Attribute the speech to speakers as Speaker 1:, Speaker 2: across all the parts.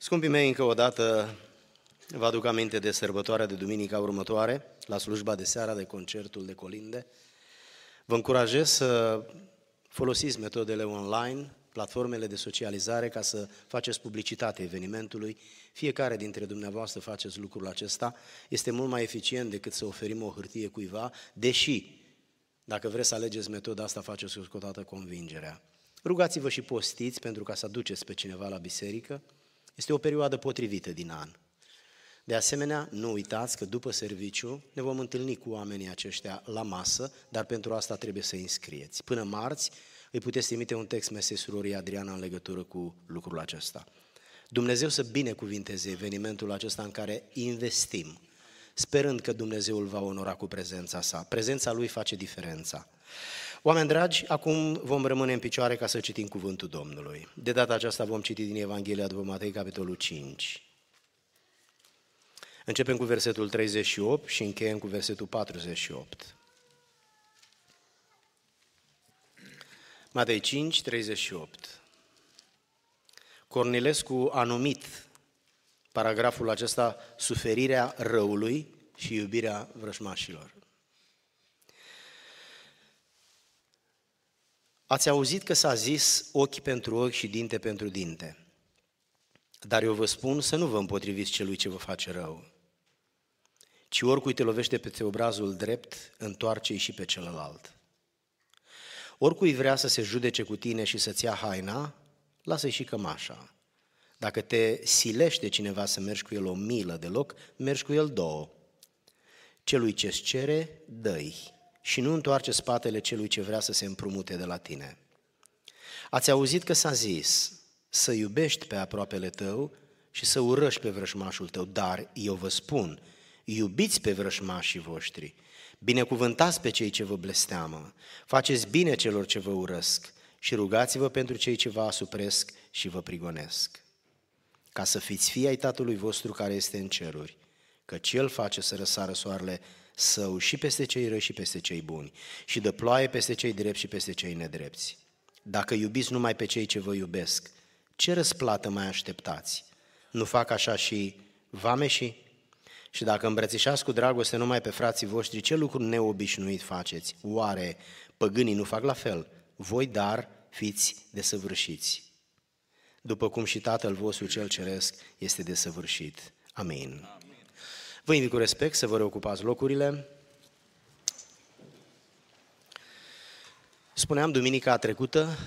Speaker 1: Scumpii mei, încă o dată vă aduc aminte de sărbătoarea de duminica următoare, la slujba de seara de concertul de colinde. Vă încurajez să folosiți metodele online, platformele de socializare ca să faceți publicitate evenimentului. Fiecare dintre dumneavoastră faceți lucrul acesta. Este mult mai eficient decât să oferim o hârtie cuiva, deși, dacă vreți să alegeți metoda asta, faceți cu toată convingerea. Rugați-vă și postiți pentru ca să aduceți pe cineva la biserică. Este o perioadă potrivită din an. De asemenea, nu uitați că după serviciu ne vom întâlni cu oamenii aceștia la masă, dar pentru asta trebuie să înscrieți. Până marți îi puteți trimite un text mesaj surorii Adriana în legătură cu lucrul acesta. Dumnezeu să binecuvinteze evenimentul acesta în care investim, sperând că Dumnezeu îl va onora cu prezența sa. Prezența lui face diferența. Oameni dragi, acum vom rămâne în picioare ca să citim cuvântul Domnului. De data aceasta vom citi din Evanghelia după Matei, capitolul 5. Începem cu versetul 38 și încheiem cu versetul 48. Matei 5, 38. Cornilescu a numit paragraful acesta suferirea răului și iubirea vrășmașilor. Ați auzit că s-a zis ochi pentru ochi și dinte pentru dinte. Dar eu vă spun să nu vă împotriviți celui ce vă face rău. Ci oricui te lovește pe obrazul drept, întoarce-i și pe celălalt. Oricui vrea să se judece cu tine și să-ți ia haina, lasă-i și cămașa. Dacă te silește cineva să mergi cu el o milă de loc, mergi cu el două. Celui ce-ți cere, dă-i și nu întoarce spatele celui ce vrea să se împrumute de la tine. Ați auzit că s-a zis să iubești pe aproapele tău și să urăști pe vrăjmașul tău, dar eu vă spun, iubiți pe vrăjmașii voștri, binecuvântați pe cei ce vă blesteamă, faceți bine celor ce vă urăsc și rugați-vă pentru cei ce vă asupresc și vă prigonesc. Ca să fiți fii ai Tatălui vostru care este în ceruri, căci El face să răsară soarele său și peste cei răi și peste cei buni și dă ploaie peste cei drepți și peste cei nedrepți. Dacă iubiți numai pe cei ce vă iubesc, ce răsplată mai așteptați? Nu fac așa și vameșii? Și dacă îmbrățișați cu dragoste numai pe frații voștri, ce lucru neobișnuit faceți? Oare păgânii nu fac la fel? Voi, dar, fiți desăvârșiți. După cum și Tatăl vostru cel ceresc este desăvârșit. Amin. Amin. Vă invit cu respect să vă reocupați locurile. Spuneam duminica trecută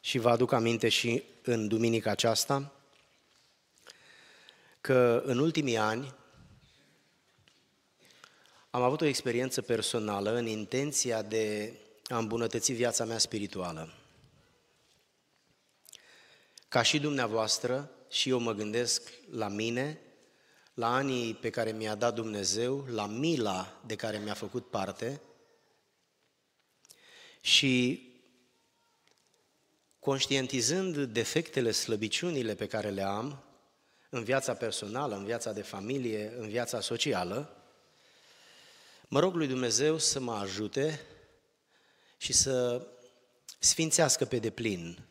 Speaker 1: și vă aduc aminte și în duminica aceasta că în ultimii ani am avut o experiență personală în intenția de a îmbunătăți viața mea spirituală. Ca și dumneavoastră, și eu mă gândesc la mine, la anii pe care mi-a dat Dumnezeu, la mila de care mi-a făcut parte și conștientizând defectele, slăbiciunile pe care le am în viața personală, în viața de familie, în viața socială, mă rog lui Dumnezeu să mă ajute și să sfințească pe deplin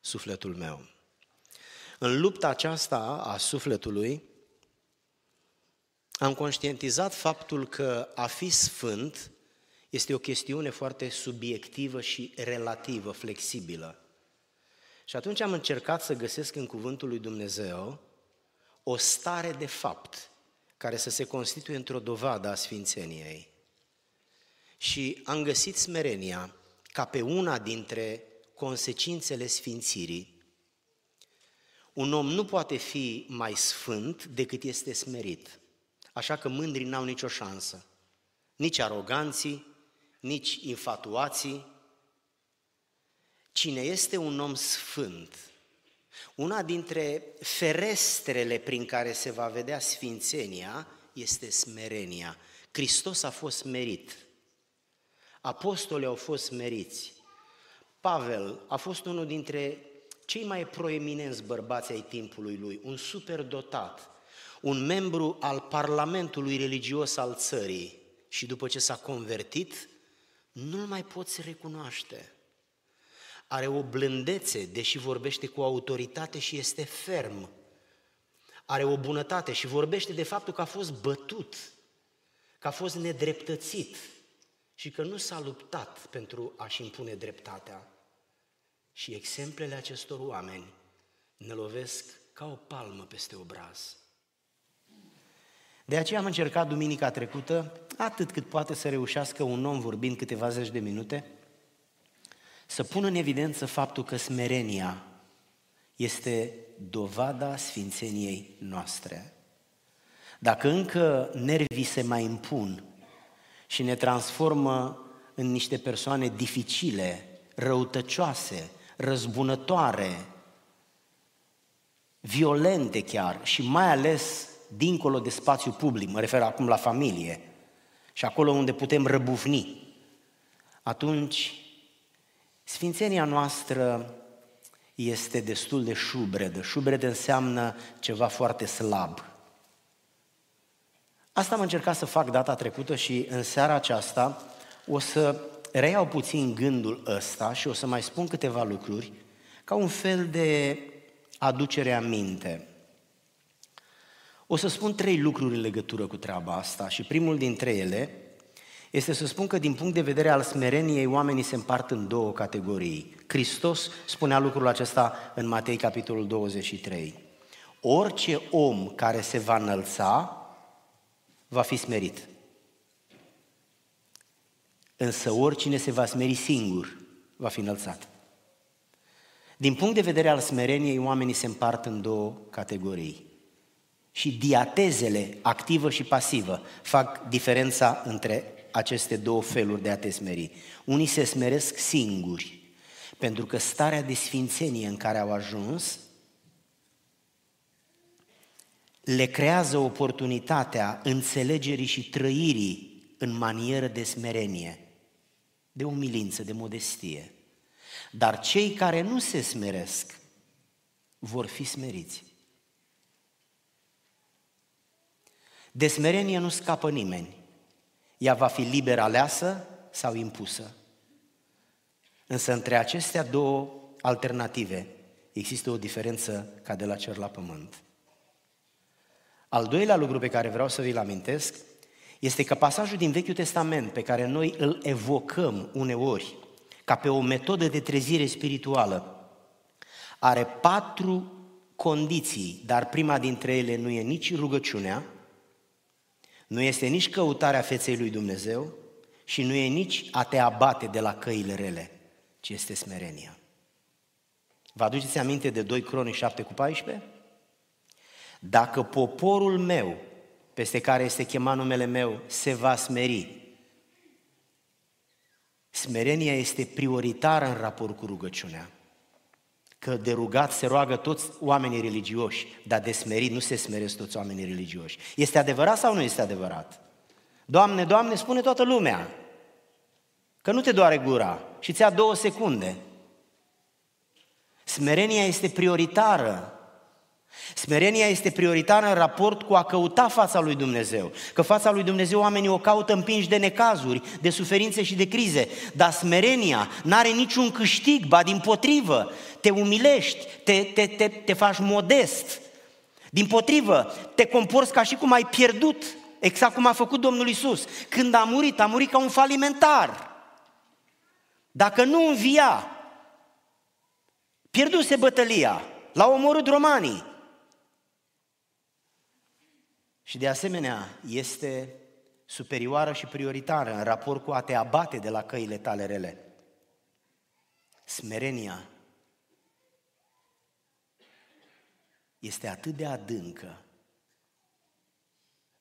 Speaker 1: sufletul meu. În lupta aceasta a sufletului, am conștientizat faptul că a fi sfânt este o chestiune foarte subiectivă și relativă, flexibilă. Și atunci am încercat să găsesc în cuvântul lui Dumnezeu o stare de fapt care să se constituie într-o dovadă a sfințeniei. Și am găsit smerenia ca pe una dintre consecințele sfințirii. Un om nu poate fi mai sfânt decât este smerit. Așa că mândrii n-au nicio șansă. Nici aroganții, nici infatuații. Cine este un om sfânt, una dintre ferestrele prin care se va vedea sfințenia este smerenia. Hristos a fost merit. Apostolii au fost meriți. Pavel a fost unul dintre cei mai proeminenți bărbați ai timpului lui, un superdotat, un membru al Parlamentului religios al țării și după ce s-a convertit, nu-l mai poți recunoaște. are o blândețe, deși vorbește cu autoritate și este ferm. Are o bunătate și vorbește de faptul că a fost bătut, că a fost nedreptățit și că nu s-a luptat pentru a-și impune dreptatea. Și exemplele acestor oameni ne lovesc ca o palmă peste obraz. De aceea am încercat duminica trecută, atât cât poate să reușească un om vorbind câteva zeci de minute, să pună în evidență faptul că smerenia este dovada sfințeniei noastre. Dacă încă nervii se mai impun și ne transformă în niște persoane dificile, răutăcioase, răzbunătoare, violente chiar și mai ales dincolo de spațiu public, mă refer acum la familie și acolo unde putem răbufni, atunci sfințenia noastră este destul de șubredă. Șubredă înseamnă ceva foarte slab. Asta am încercat să fac data trecută și în seara aceasta o să reiau puțin gândul ăsta și o să mai spun câteva lucruri ca un fel de aducere aminte. O să spun trei lucruri în legătură cu treaba asta și primul dintre ele este să spun că din punct de vedere al smereniei oamenii se împart în două categorii. Hristos spunea lucrul acesta în Matei capitolul 23. Orice om care se va înălța va fi smerit. Însă oricine se va smeri singur va fi înălțat. Din punct de vedere al smereniei, oamenii se împart în două categorii. Și diatezele, activă și pasivă, fac diferența între aceste două feluri de a te smeri. Unii se smeresc singuri, pentru că starea de sfințenie în care au ajuns le creează oportunitatea înțelegerii și trăirii în manieră de smerenie, de umilință, de modestie. Dar cei care nu se smeresc vor fi smeriți. De smerenie nu scapă nimeni. Ea va fi liber aleasă sau impusă. Însă între acestea două alternative există o diferență ca de la cer la pământ. Al doilea lucru pe care vreau să vi-l amintesc este că pasajul din Vechiul Testament pe care noi îl evocăm uneori ca pe o metodă de trezire spirituală are patru condiții, dar prima dintre ele nu e nici rugăciunea, nu este nici căutarea feței lui Dumnezeu și nu e nici a te abate de la căile rele, ci este smerenia. Vă aduceți aminte de 2 Cronici 7 cu 14? Dacă poporul meu, peste care este chemat numele meu, se va smeri, smerenia este prioritară în raport cu rugăciunea. Că de rugat se roagă toți oamenii religioși, dar de smerit nu se smeresc toți oamenii religioși. Este adevărat sau nu este adevărat? Doamne, Doamne, spune toată lumea că nu te doare gura și ți-a două secunde. Smerenia este prioritară Smerenia este prioritară în raport cu a căuta fața lui Dumnezeu. Că fața lui Dumnezeu oamenii o caută împinși de necazuri, de suferințe și de crize. Dar smerenia n-are niciun câștig, ba din potrivă, te umilești, te, te, te, te faci modest. Din potrivă, te comporți ca și cum ai pierdut, exact cum a făcut Domnul Isus. Când a murit, a murit ca un falimentar. Dacă nu învia, pierduse bătălia, l-a omorât romanii. Și de asemenea este superioară și prioritară în raport cu a te abate de la căile tale rele. Smerenia este atât de adâncă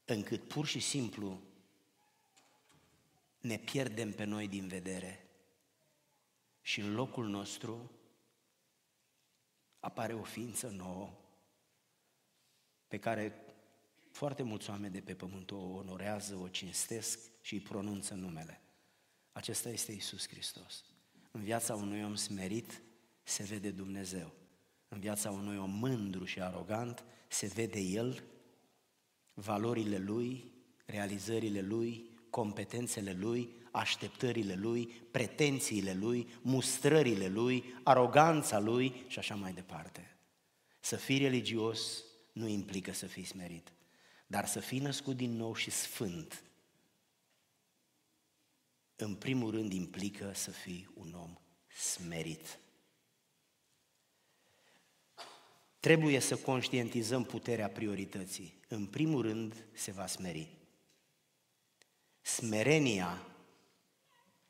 Speaker 1: încât pur și simplu ne pierdem pe noi din vedere și în locul nostru apare o ființă nouă pe care foarte mulți oameni de pe pământ o onorează, o cinstesc și îi pronunță numele. Acesta este Isus Hristos. În viața unui om smerit se vede Dumnezeu. În viața unui om mândru și arogant se vede El, valorile Lui, realizările Lui, competențele Lui, așteptările lui, pretențiile lui, mustrările lui, aroganța lui și așa mai departe. Să fii religios nu implică să fii smerit, dar să fii născut din nou și sfânt, în primul rând implică să fii un om smerit. Trebuie să conștientizăm puterea priorității. În primul rând se va smeri. Smerenia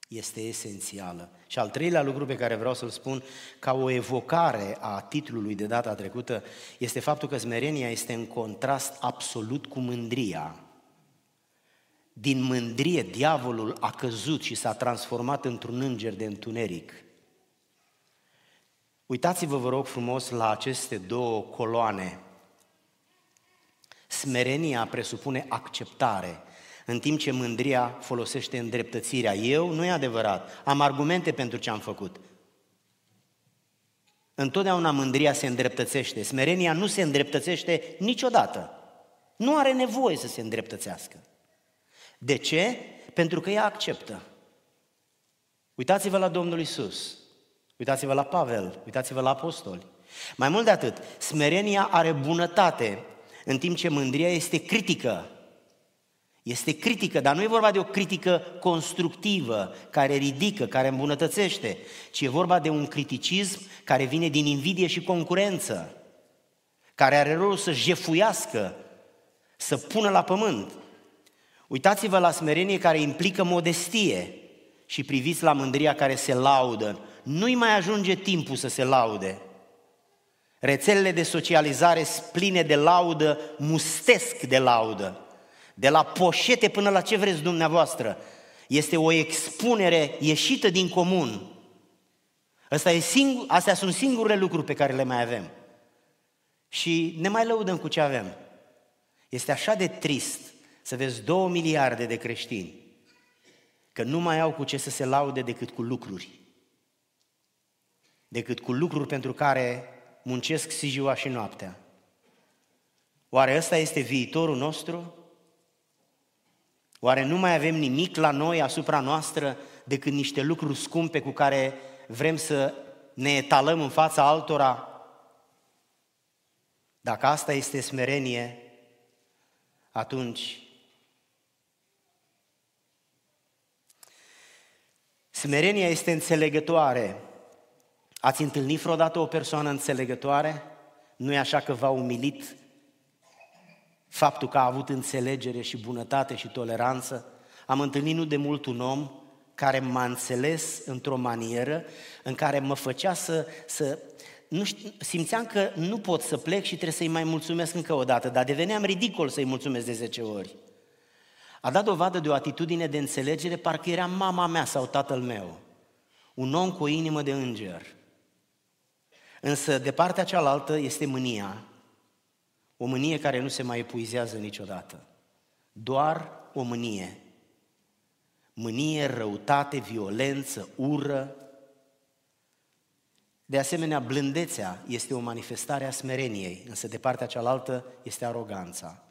Speaker 1: este esențială. Și al treilea lucru pe care vreau să-l spun ca o evocare a titlului de data trecută este faptul că smerenia este în contrast absolut cu mândria. Din mândrie, diavolul a căzut și s-a transformat într-un înger de întuneric. Uitați-vă, vă rog frumos, la aceste două coloane. Smerenia presupune acceptare, în timp ce mândria folosește îndreptățirea. Eu nu e adevărat, am argumente pentru ce am făcut. Întotdeauna mândria se îndreptățește, smerenia nu se îndreptățește niciodată. Nu are nevoie să se îndreptățească. De ce? Pentru că ea acceptă. Uitați-vă la Domnul Isus. Uitați-vă la Pavel, uitați-vă la apostoli. Mai mult de atât, smerenia are bunătate, în timp ce mândria este critică. Este critică, dar nu e vorba de o critică constructivă, care ridică, care îmbunătățește, ci e vorba de un criticism care vine din invidie și concurență, care are rolul să jefuiască, să pună la pământ. Uitați-vă la smerenie care implică modestie și priviți la mândria care se laudă nu-i mai ajunge timpul să se laude. Rețelele de socializare pline de laudă, mustesc de laudă. De la poșete până la ce vreți dumneavoastră. Este o expunere ieșită din comun. Asta e singur, astea sunt singurele lucruri pe care le mai avem. Și ne mai lăudăm cu ce avem. Este așa de trist să vezi două miliarde de creștini că nu mai au cu ce să se laude decât cu lucruri decât cu lucruri pentru care muncesc și ziua și noaptea. Oare ăsta este viitorul nostru? Oare nu mai avem nimic la noi, asupra noastră, decât niște lucruri scumpe cu care vrem să ne etalăm în fața altora? Dacă asta este smerenie, atunci smerenia este înțelegătoare, Ați întâlnit vreodată o persoană înțelegătoare? Nu e așa că v-a umilit faptul că a avut înțelegere și bunătate și toleranță? Am întâlnit nu de mult un om care m-a înțeles într-o manieră în care mă făcea să, să nu știu, simțeam că nu pot să plec și trebuie să-i mai mulțumesc încă o dată, dar deveneam ridicol să-i mulțumesc de 10 ori. A dat dovadă de o atitudine de înțelegere, parcă era mama mea sau tatăl meu. Un om cu o inimă de înger. Însă, de partea cealaltă este mânia, o mânie care nu se mai epuizează niciodată. Doar o mânie. Mânie, răutate, violență, ură. De asemenea, blândețea este o manifestare a smereniei, însă de partea cealaltă este aroganța.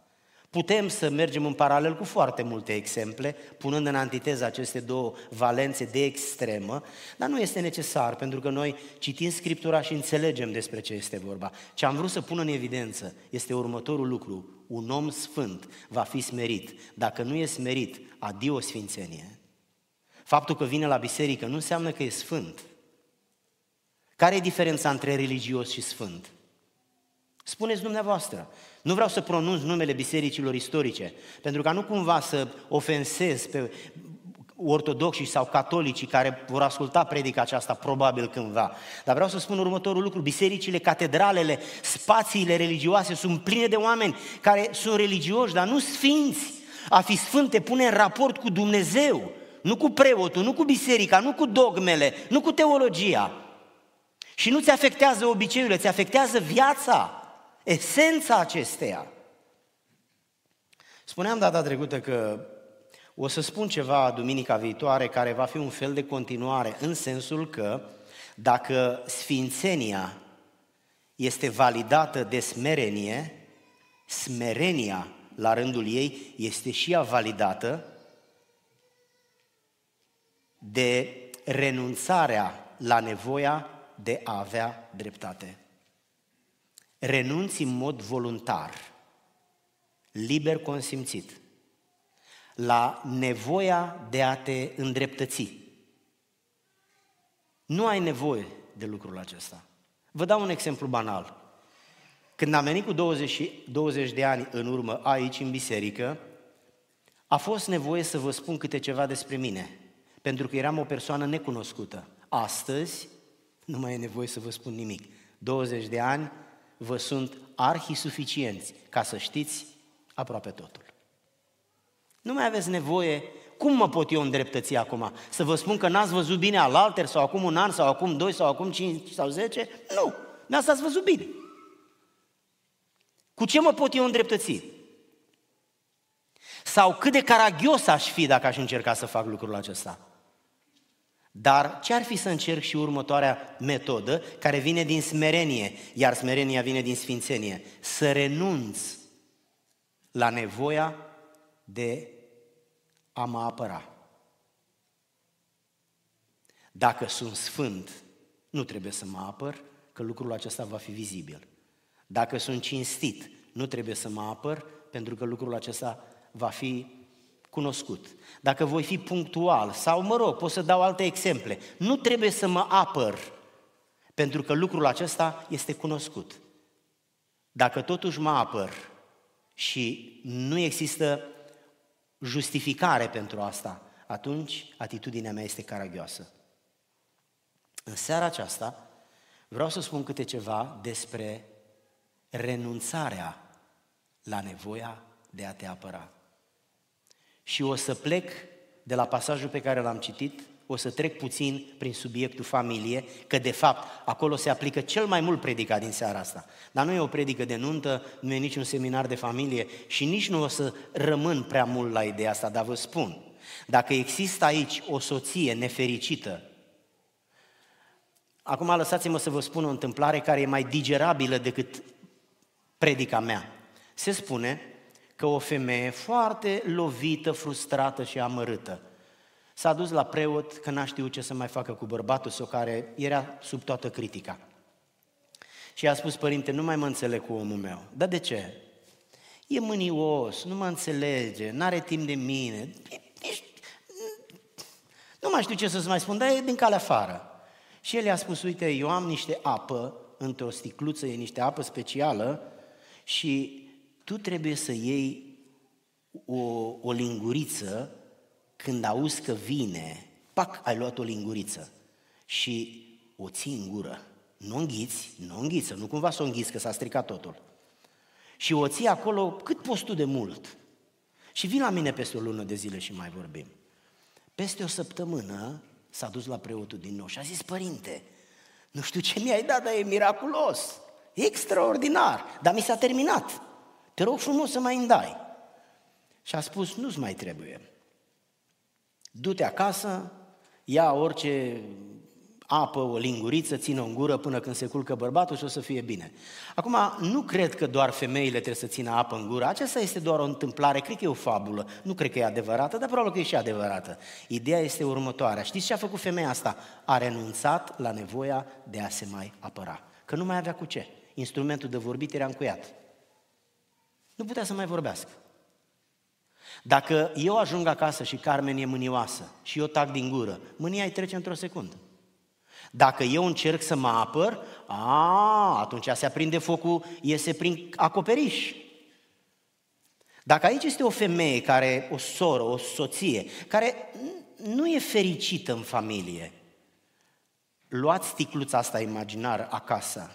Speaker 1: Putem să mergem în paralel cu foarte multe exemple, punând în antiteză aceste două valențe de extremă, dar nu este necesar, pentru că noi citim Scriptura și înțelegem despre ce este vorba. Ce am vrut să pun în evidență este următorul lucru. Un om sfânt va fi smerit. Dacă nu e smerit, adio sfințenie. Faptul că vine la biserică nu înseamnă că e sfânt. Care e diferența între religios și sfânt? Spuneți dumneavoastră. Nu vreau să pronunț numele bisericilor istorice, pentru ca nu cumva să ofensez pe ortodoxi sau catolicii care vor asculta predica aceasta probabil cândva. Dar vreau să spun următorul lucru. Bisericile, catedralele, spațiile religioase sunt pline de oameni care sunt religioși, dar nu sfinți. A fi sfânt te pune în raport cu Dumnezeu, nu cu preotul, nu cu biserica, nu cu dogmele, nu cu teologia. Și nu ți afectează obiceiurile, ți afectează viața esența acesteia. Spuneam data trecută că o să spun ceva duminica viitoare care va fi un fel de continuare, în sensul că dacă sfințenia este validată de smerenie, smerenia la rândul ei este și ea validată de renunțarea la nevoia de a avea dreptate. Renunți în mod voluntar, liber consimțit, la nevoia de a te îndreptăți. Nu ai nevoie de lucrul acesta. Vă dau un exemplu banal. Când am venit cu 20, 20 de ani în urmă aici, în biserică, a fost nevoie să vă spun câte ceva despre mine, pentru că eram o persoană necunoscută. Astăzi nu mai e nevoie să vă spun nimic. 20 de ani vă sunt arhi suficienți ca să știți aproape totul. Nu mai aveți nevoie, cum mă pot eu îndreptăți acum? Să vă spun că n-ați văzut bine al alter sau acum un an sau acum doi sau acum cinci sau zece? Nu, n-ați ați văzut bine. Cu ce mă pot eu îndreptăți? Sau cât de caragios aș fi dacă aș încerca să fac lucrul acesta? Dar ce ar fi să încerc și următoarea metodă, care vine din smerenie, iar smerenia vine din sfințenie? Să renunț la nevoia de a mă apăra. Dacă sunt sfânt, nu trebuie să mă apăr, că lucrul acesta va fi vizibil. Dacă sunt cinstit, nu trebuie să mă apăr, pentru că lucrul acesta va fi cunoscut. Dacă voi fi punctual, sau mă rog, pot să dau alte exemple, nu trebuie să mă apăr, pentru că lucrul acesta este cunoscut. Dacă totuși mă apăr și nu există justificare pentru asta, atunci atitudinea mea este caragioasă. În seara aceasta vreau să spun câte ceva despre renunțarea la nevoia de a te apăra. Și o să plec de la pasajul pe care l-am citit, o să trec puțin prin subiectul familie, că de fapt acolo se aplică cel mai mult predica din seara asta. Dar nu e o predică de nuntă, nu e niciun seminar de familie și nici nu o să rămân prea mult la ideea asta, dar vă spun, dacă există aici o soție nefericită, acum lăsați-mă să vă spun o întâmplare care e mai digerabilă decât predica mea. Se spune că o femeie foarte lovită, frustrată și amărâtă s-a dus la preot că n-a știut ce să mai facă cu bărbatul său care era sub toată critica. Și a spus, părinte, nu mai mă înțeleg cu omul meu. Dar de ce? E mânios, nu mă înțelege, nu are timp de mine. Nu mai știu ce să-ți mai spun, dar e din calea afară. Și el i-a spus, uite, eu am niște apă într-o sticluță, e niște apă specială și tu trebuie să iei o, o linguriță când auzi că vine, pac, ai luat o linguriță și o ții în gură. Nu înghiți, nu înghiță, nu cumva să o înghiți, că s-a stricat totul. Și o ții acolo cât poți tu de mult. Și vin la mine peste o lună de zile și mai vorbim. Peste o săptămână s-a dus la preotul din nou și a zis, părinte, nu știu ce mi-ai dat, dar e miraculos, e extraordinar, dar mi s-a terminat. Te rog frumos să mai îmi dai. Și a spus, nu-ți mai trebuie. Du-te acasă, ia orice apă, o linguriță, țină în gură până când se culcă bărbatul și o să fie bine. Acum, nu cred că doar femeile trebuie să țină apă în gură, aceasta este doar o întâmplare, cred că e o fabulă, nu cred că e adevărată, dar probabil că e și adevărată. Ideea este următoarea. Știți ce a făcut femeia asta? A renunțat la nevoia de a se mai apăra. Că nu mai avea cu ce. Instrumentul de vorbit era încuiat. Nu putea să mai vorbească. Dacă eu ajung acasă și Carmen e mânioasă și eu tac din gură, mânia îi trece într-o secundă. Dacă eu încerc să mă apăr, a, atunci se aprinde focul, iese prin acoperiș. Dacă aici este o femeie care, o soră, o soție, care nu e fericită în familie, luați sticluța asta imaginar acasă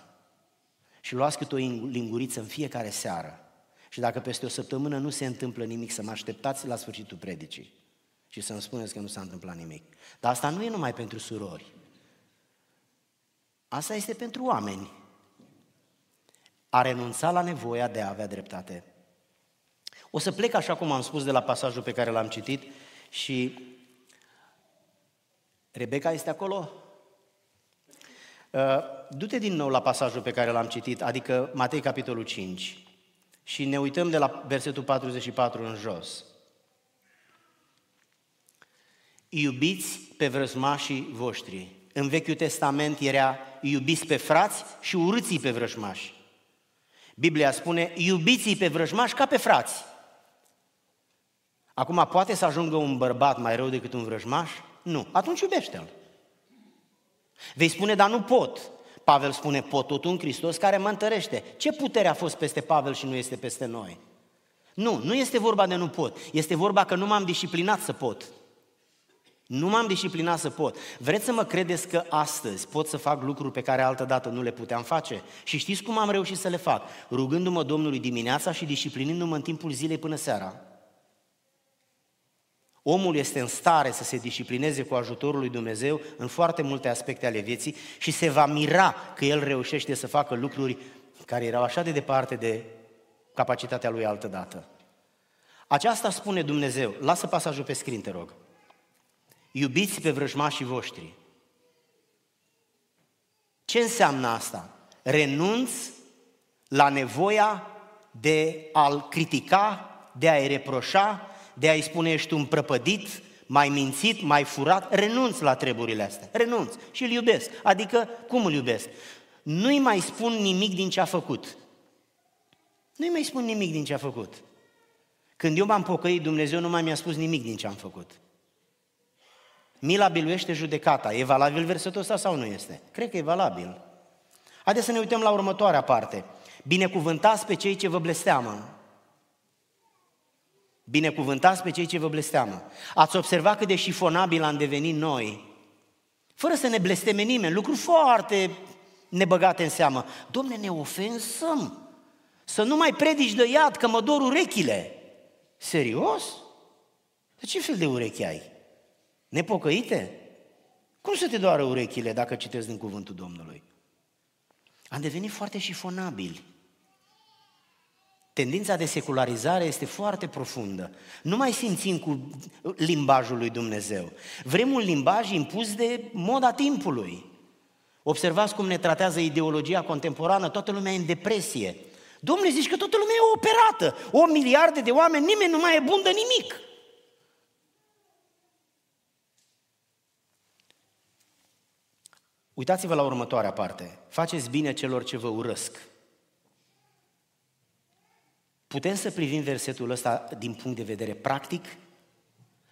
Speaker 1: și luați câte o linguriță în fiecare seară și dacă peste o săptămână nu se întâmplă nimic, să mă așteptați la sfârșitul predicii și să-mi spuneți că nu s-a întâmplat nimic. Dar asta nu e numai pentru surori. Asta este pentru oameni. A renunța la nevoia de a avea dreptate. O să plec, așa cum am spus, de la pasajul pe care l-am citit și Rebecca este acolo? Uh, du-te din nou la pasajul pe care l-am citit, adică Matei capitolul 5 și ne uităm de la versetul 44 în jos. iubiți pe vrăjmașii voștri. În Vechiul Testament era iubiți pe frați și urâți pe vrăjmași. Biblia spune, iubiți pe vrăjmași ca pe frați. Acum, poate să ajungă un bărbat mai rău decât un vrăjmaș? Nu. Atunci iubește-l. Vei spune, dar nu pot. Pavel spune, pot tot un Hristos care mă întărește. Ce putere a fost peste Pavel și nu este peste noi? Nu, nu este vorba de nu pot. Este vorba că nu m-am disciplinat să pot. Nu m-am disciplinat să pot. Vreți să mă credeți că astăzi pot să fac lucruri pe care altă dată nu le puteam face? Și știți cum am reușit să le fac? Rugându-mă Domnului dimineața și disciplinându-mă în timpul zilei până seara. Omul este în stare să se disciplineze cu ajutorul lui Dumnezeu în foarte multe aspecte ale vieții și se va mira că el reușește să facă lucruri care erau așa de departe de capacitatea lui altă dată. Aceasta spune Dumnezeu. Lasă pasajul pe scrin, te rog. Iubiți pe vrăjmașii voștri. Ce înseamnă asta? Renunț la nevoia de a-l critica, de a-i reproșa, de a-i spune ești un prăpădit, mai mințit, mai furat, renunț la treburile astea, renunț și îl iubesc. Adică, cum îl iubesc? Nu-i mai spun nimic din ce a făcut. Nu-i mai spun nimic din ce a făcut. Când eu m-am pocăit, Dumnezeu nu mai mi-a spus nimic din ce am făcut. Mila biluiește judecata. E valabil versetul ăsta sau nu este? Cred că e valabil. Haideți să ne uităm la următoarea parte. Binecuvântați pe cei ce vă blesteamă. Binecuvântați pe cei ce vă blesteamă. Ați observat cât de șifonabil am devenit noi, fără să ne blesteme nimeni, lucruri foarte nebăgate în seamă. Domne, ne ofensăm. Să nu mai predici de iad, că mă dor urechile. Serios? De ce fel de urechi ai? Nepocăite? Cum să te doară urechile dacă citesc din cuvântul Domnului? Am devenit foarte șifonabili. Tendința de secularizare este foarte profundă. Nu mai simțim cu limbajul lui Dumnezeu. Vrem un limbaj impus de moda timpului. Observați cum ne tratează ideologia contemporană, toată lumea e în depresie. Domnule, zici că toată lumea e operată. O miliarde de oameni, nimeni nu mai e bun de nimic. Uitați-vă la următoarea parte. Faceți bine celor ce vă urăsc. Putem să privim versetul ăsta din punct de vedere practic?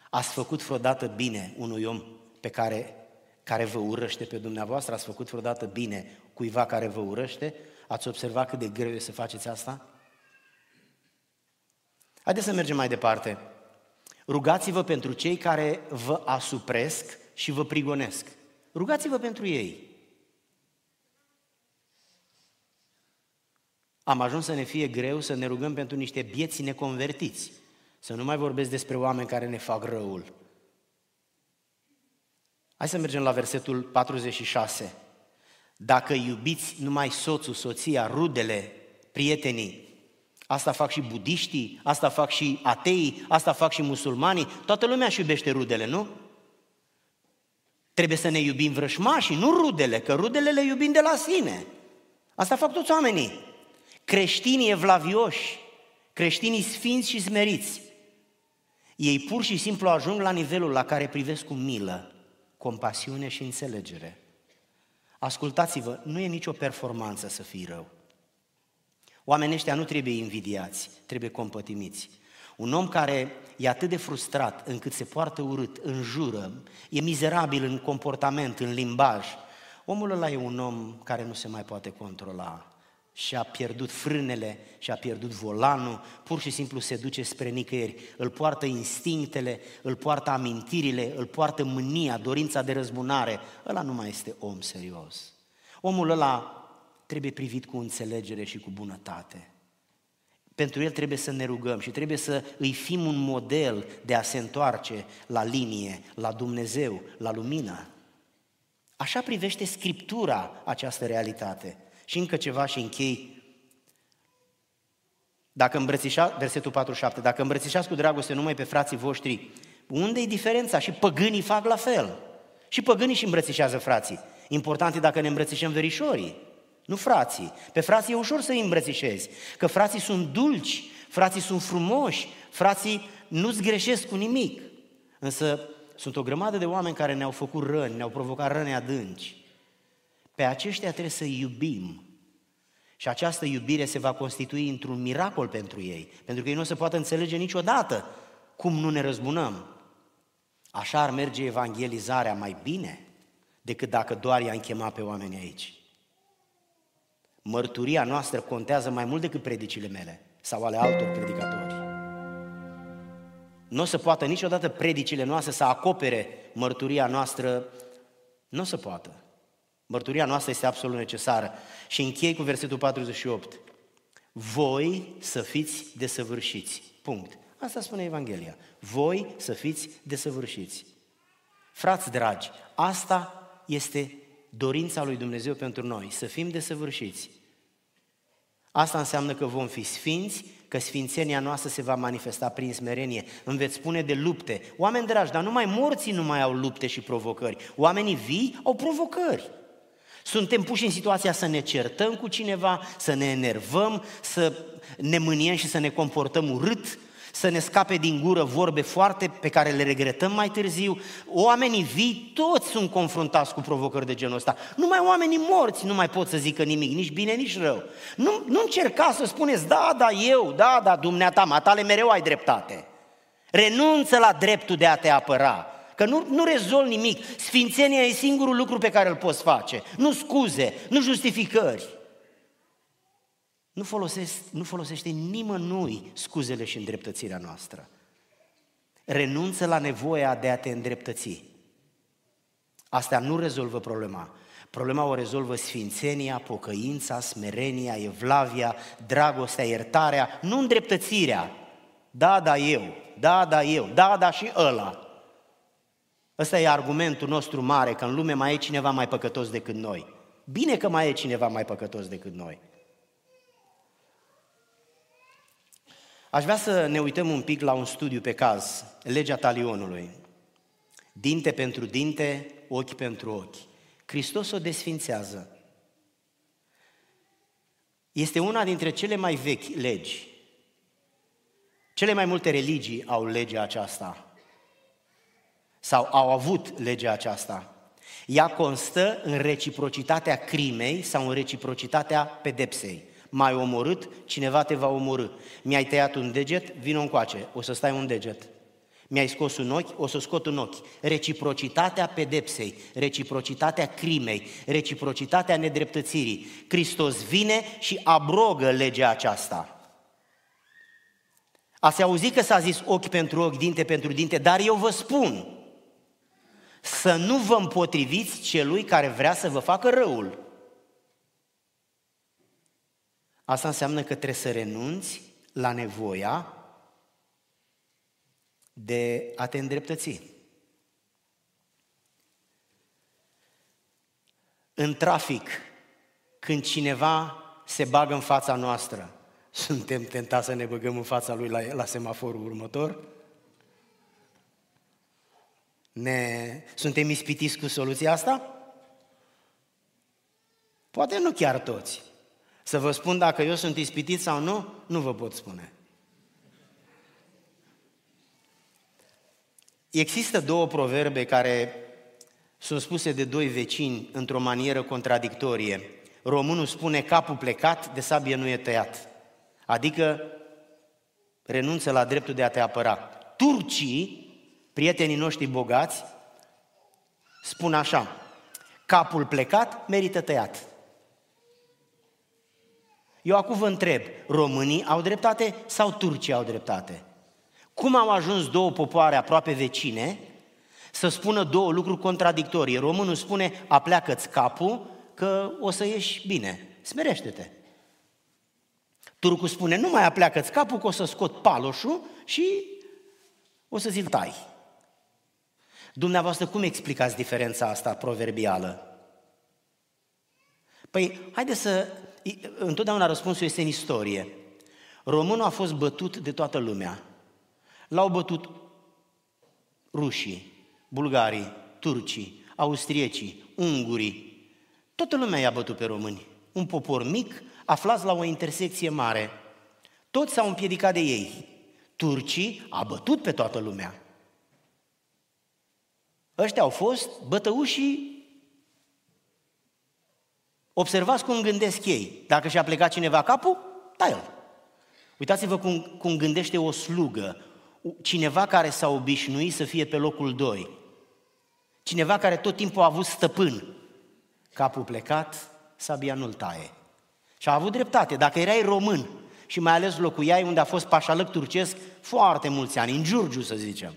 Speaker 1: Ați făcut vreodată bine unui om pe care, care vă urăște pe dumneavoastră? Ați făcut vreodată bine cuiva care vă urăște? Ați observat cât de greu e să faceți asta? Haideți să mergem mai departe. Rugați-vă pentru cei care vă asupresc și vă prigonesc. Rugați-vă pentru ei. Am ajuns să ne fie greu să ne rugăm pentru niște bieți neconvertiți. Să nu mai vorbesc despre oameni care ne fac răul. Hai să mergem la versetul 46. Dacă iubiți numai soțul, soția, rudele, prietenii, asta fac și budiștii, asta fac și ateii, asta fac și musulmanii, toată lumea își iubește rudele, nu? Trebuie să ne iubim vrășmașii, nu rudele, că rudele le iubim de la sine. Asta fac toți oamenii. Creștinii evlavioși, creștinii sfinți și smeriți, ei pur și simplu ajung la nivelul la care privesc cu milă, compasiune și înțelegere. Ascultați-vă, nu e nicio performanță să fii rău. Oamenii ăștia nu trebuie invidiați, trebuie compătimiți. Un om care e atât de frustrat încât se poartă urât, înjură, e mizerabil în comportament, în limbaj, omul ăla e un om care nu se mai poate controla și a pierdut frânele și a pierdut volanul, pur și simplu se duce spre nicăieri. Îl poartă instinctele, îl poartă amintirile, îl poartă mânia, dorința de răzbunare. Ăla nu mai este om serios. Omul ăla trebuie privit cu înțelegere și cu bunătate. Pentru el trebuie să ne rugăm și trebuie să îi fim un model de a se întoarce la linie, la Dumnezeu, la lumină. Așa privește Scriptura această realitate. Și încă ceva și închei. Dacă îmbrățișați, versetul 47, dacă îmbrățișați cu dragoste numai pe frații voștri, unde e diferența? Și păgânii fac la fel. Și păgânii și îmbrățișează frații. Important e dacă ne îmbrățișăm verișorii, nu frații. Pe frații e ușor să îi îmbrățișezi, că frații sunt dulci, frații sunt frumoși, frații nu-ți greșesc cu nimic. Însă sunt o grămadă de oameni care ne-au făcut răni, ne-au provocat răni adânci. Pe aceștia trebuie să iubim. Și această iubire se va constitui într-un miracol pentru ei, pentru că ei nu o să poată înțelege niciodată cum nu ne răzbunăm. Așa ar merge evangelizarea mai bine decât dacă doar i-am chemat pe oameni aici. Mărturia noastră contează mai mult decât predicile mele sau ale altor predicatori. Nu o să poată niciodată predicile noastre să acopere mărturia noastră, nu o să poată. Mărturia noastră este absolut necesară. Și închei cu versetul 48. Voi să fiți desăvârșiți. Punct. Asta spune Evanghelia. Voi să fiți desăvârșiți. Frați dragi, asta este dorința lui Dumnezeu pentru noi, să fim desăvârșiți. Asta înseamnă că vom fi sfinți, că sfințenia noastră se va manifesta prin smerenie. Îmi veți spune de lupte. Oameni dragi, dar numai morții nu mai au lupte și provocări. Oamenii vii au provocări. Suntem puși în situația să ne certăm cu cineva, să ne enervăm, să ne mâniem și să ne comportăm urât, să ne scape din gură vorbe foarte pe care le regretăm mai târziu. Oamenii vii, toți sunt confruntați cu provocări de genul ăsta. Numai oamenii morți nu mai pot să zică nimic, nici bine, nici rău. Nu, nu încerca să spuneți, da, da, eu, da, da, dumneata, matale, mereu ai dreptate. Renunță la dreptul de a te apăra. Că nu, nu rezolvi nimic. Sfințenia e singurul lucru pe care îl poți face. Nu scuze, nu justificări. Nu, folosesc, nu folosește nimănui scuzele și îndreptățirea noastră. Renunță la nevoia de a te îndreptăți. Asta nu rezolvă problema. Problema o rezolvă sfințenia, pocăința, smerenia, evlavia, dragostea, iertarea, nu îndreptățirea. Da, da, eu, da, da, eu, da, da și ăla. Ăsta e argumentul nostru mare, că în lume mai e cineva mai păcătos decât noi. Bine că mai e cineva mai păcătos decât noi. Aș vrea să ne uităm un pic la un studiu pe caz, legea talionului. Dinte pentru dinte, ochi pentru ochi. Hristos o desfințează. Este una dintre cele mai vechi legi. Cele mai multe religii au legea aceasta. Sau au avut legea aceasta. Ea constă în reciprocitatea crimei sau în reciprocitatea pedepsei m-ai omorât, cineva te va omorâ. Mi-ai tăiat un deget, vin încoace, o să stai un deget. Mi-ai scos un ochi, o să scot un ochi. Reciprocitatea pedepsei, reciprocitatea crimei, reciprocitatea nedreptățirii. Hristos vine și abrogă legea aceasta. Ați auzit că s-a zis ochi pentru ochi, dinte pentru dinte, dar eu vă spun să nu vă împotriviți celui care vrea să vă facă răul. Asta înseamnă că trebuie să renunți la nevoia de a te îndreptăți. În trafic, când cineva se bagă în fața noastră, suntem tentați să ne băgăm în fața lui la, la semaforul următor? Ne, suntem ispitiți cu soluția asta? Poate nu chiar toți. Să vă spun dacă eu sunt ispitit sau nu, nu vă pot spune. Există două proverbe care sunt spuse de doi vecini într-o manieră contradictorie. Românul spune capul plecat, de sabie nu e tăiat. Adică renunță la dreptul de a te apăra. Turcii, prietenii noștri bogați, spun așa, capul plecat merită tăiat. Eu acum vă întreb, românii au dreptate sau turcii au dreptate? Cum au ajuns două popoare aproape vecine să spună două lucruri contradictorii? Românul spune, apleacă-ți capul că o să ieși bine, smerește-te. Turcul spune, nu mai apleacă-ți capul că o să scot paloșul și o să zi tai. Dumneavoastră, cum explicați diferența asta proverbială? Păi, haideți să întotdeauna răspunsul este în istorie. Românul a fost bătut de toată lumea. L-au bătut rușii, bulgarii, turcii, austriecii, ungurii. Toată lumea i-a bătut pe români. Un popor mic, aflați la o intersecție mare. Toți s-au împiedicat de ei. Turcii a bătut pe toată lumea. Ăștia au fost bătăușii Observați cum gândesc ei. Dacă și-a plecat cineva capul, da el. Uitați-vă cum, cum gândește o slugă, cineva care s-a obișnuit să fie pe locul 2, cineva care tot timpul a avut stăpân, capul plecat, sabia nu-l taie. Și a avut dreptate. Dacă erai român și mai ales locuiai unde a fost pașalăc turcesc foarte mulți ani, în Giurgiu să zicem,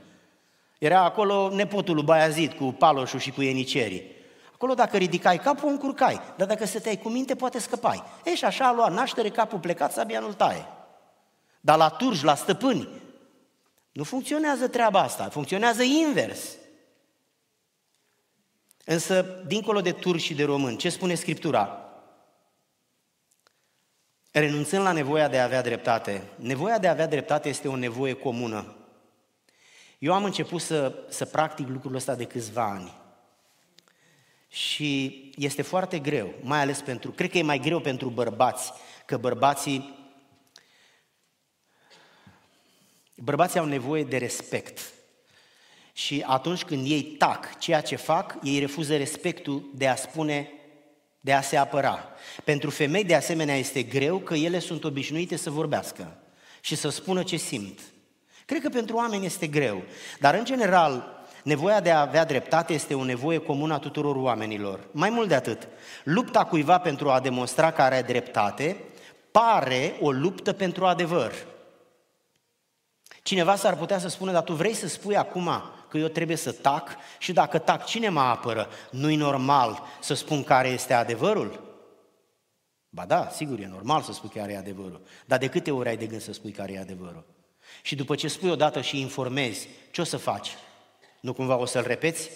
Speaker 1: era acolo nepotul lui Baiazid cu paloșul și cu ienicerii. Acolo dacă ridicai capul, încurcai, dar dacă stăteai cu minte, poate scăpai. E și așa a luat naștere, capul plecat, sabia nu-l taie. Dar la turci, la stăpâni, nu funcționează treaba asta, funcționează invers. Însă, dincolo de turci și de români, ce spune Scriptura? Renunțând la nevoia de a avea dreptate, nevoia de a avea dreptate este o nevoie comună. Eu am început să, să practic lucrul ăsta de câțiva ani. Și este foarte greu, mai ales pentru, cred că e mai greu pentru bărbați, că bărbații Bărbații au nevoie de respect. Și atunci când ei tac ceea ce fac, ei refuză respectul de a spune, de a se apăra. Pentru femei, de asemenea, este greu că ele sunt obișnuite să vorbească și să spună ce simt. Cred că pentru oameni este greu, dar în general Nevoia de a avea dreptate este o nevoie comună a tuturor oamenilor. Mai mult de atât, lupta cuiva pentru a demonstra că are dreptate pare o luptă pentru adevăr. Cineva s-ar putea să spună, dar tu vrei să spui acum că eu trebuie să tac și dacă tac, cine mă apără? Nu-i normal să spun care este adevărul? Ba da, sigur, e normal să spui care e adevărul. Dar de câte ori ai de gând să spui care e adevărul? Și după ce spui odată și informezi, ce o să faci? Nu cumva o să-l repeți?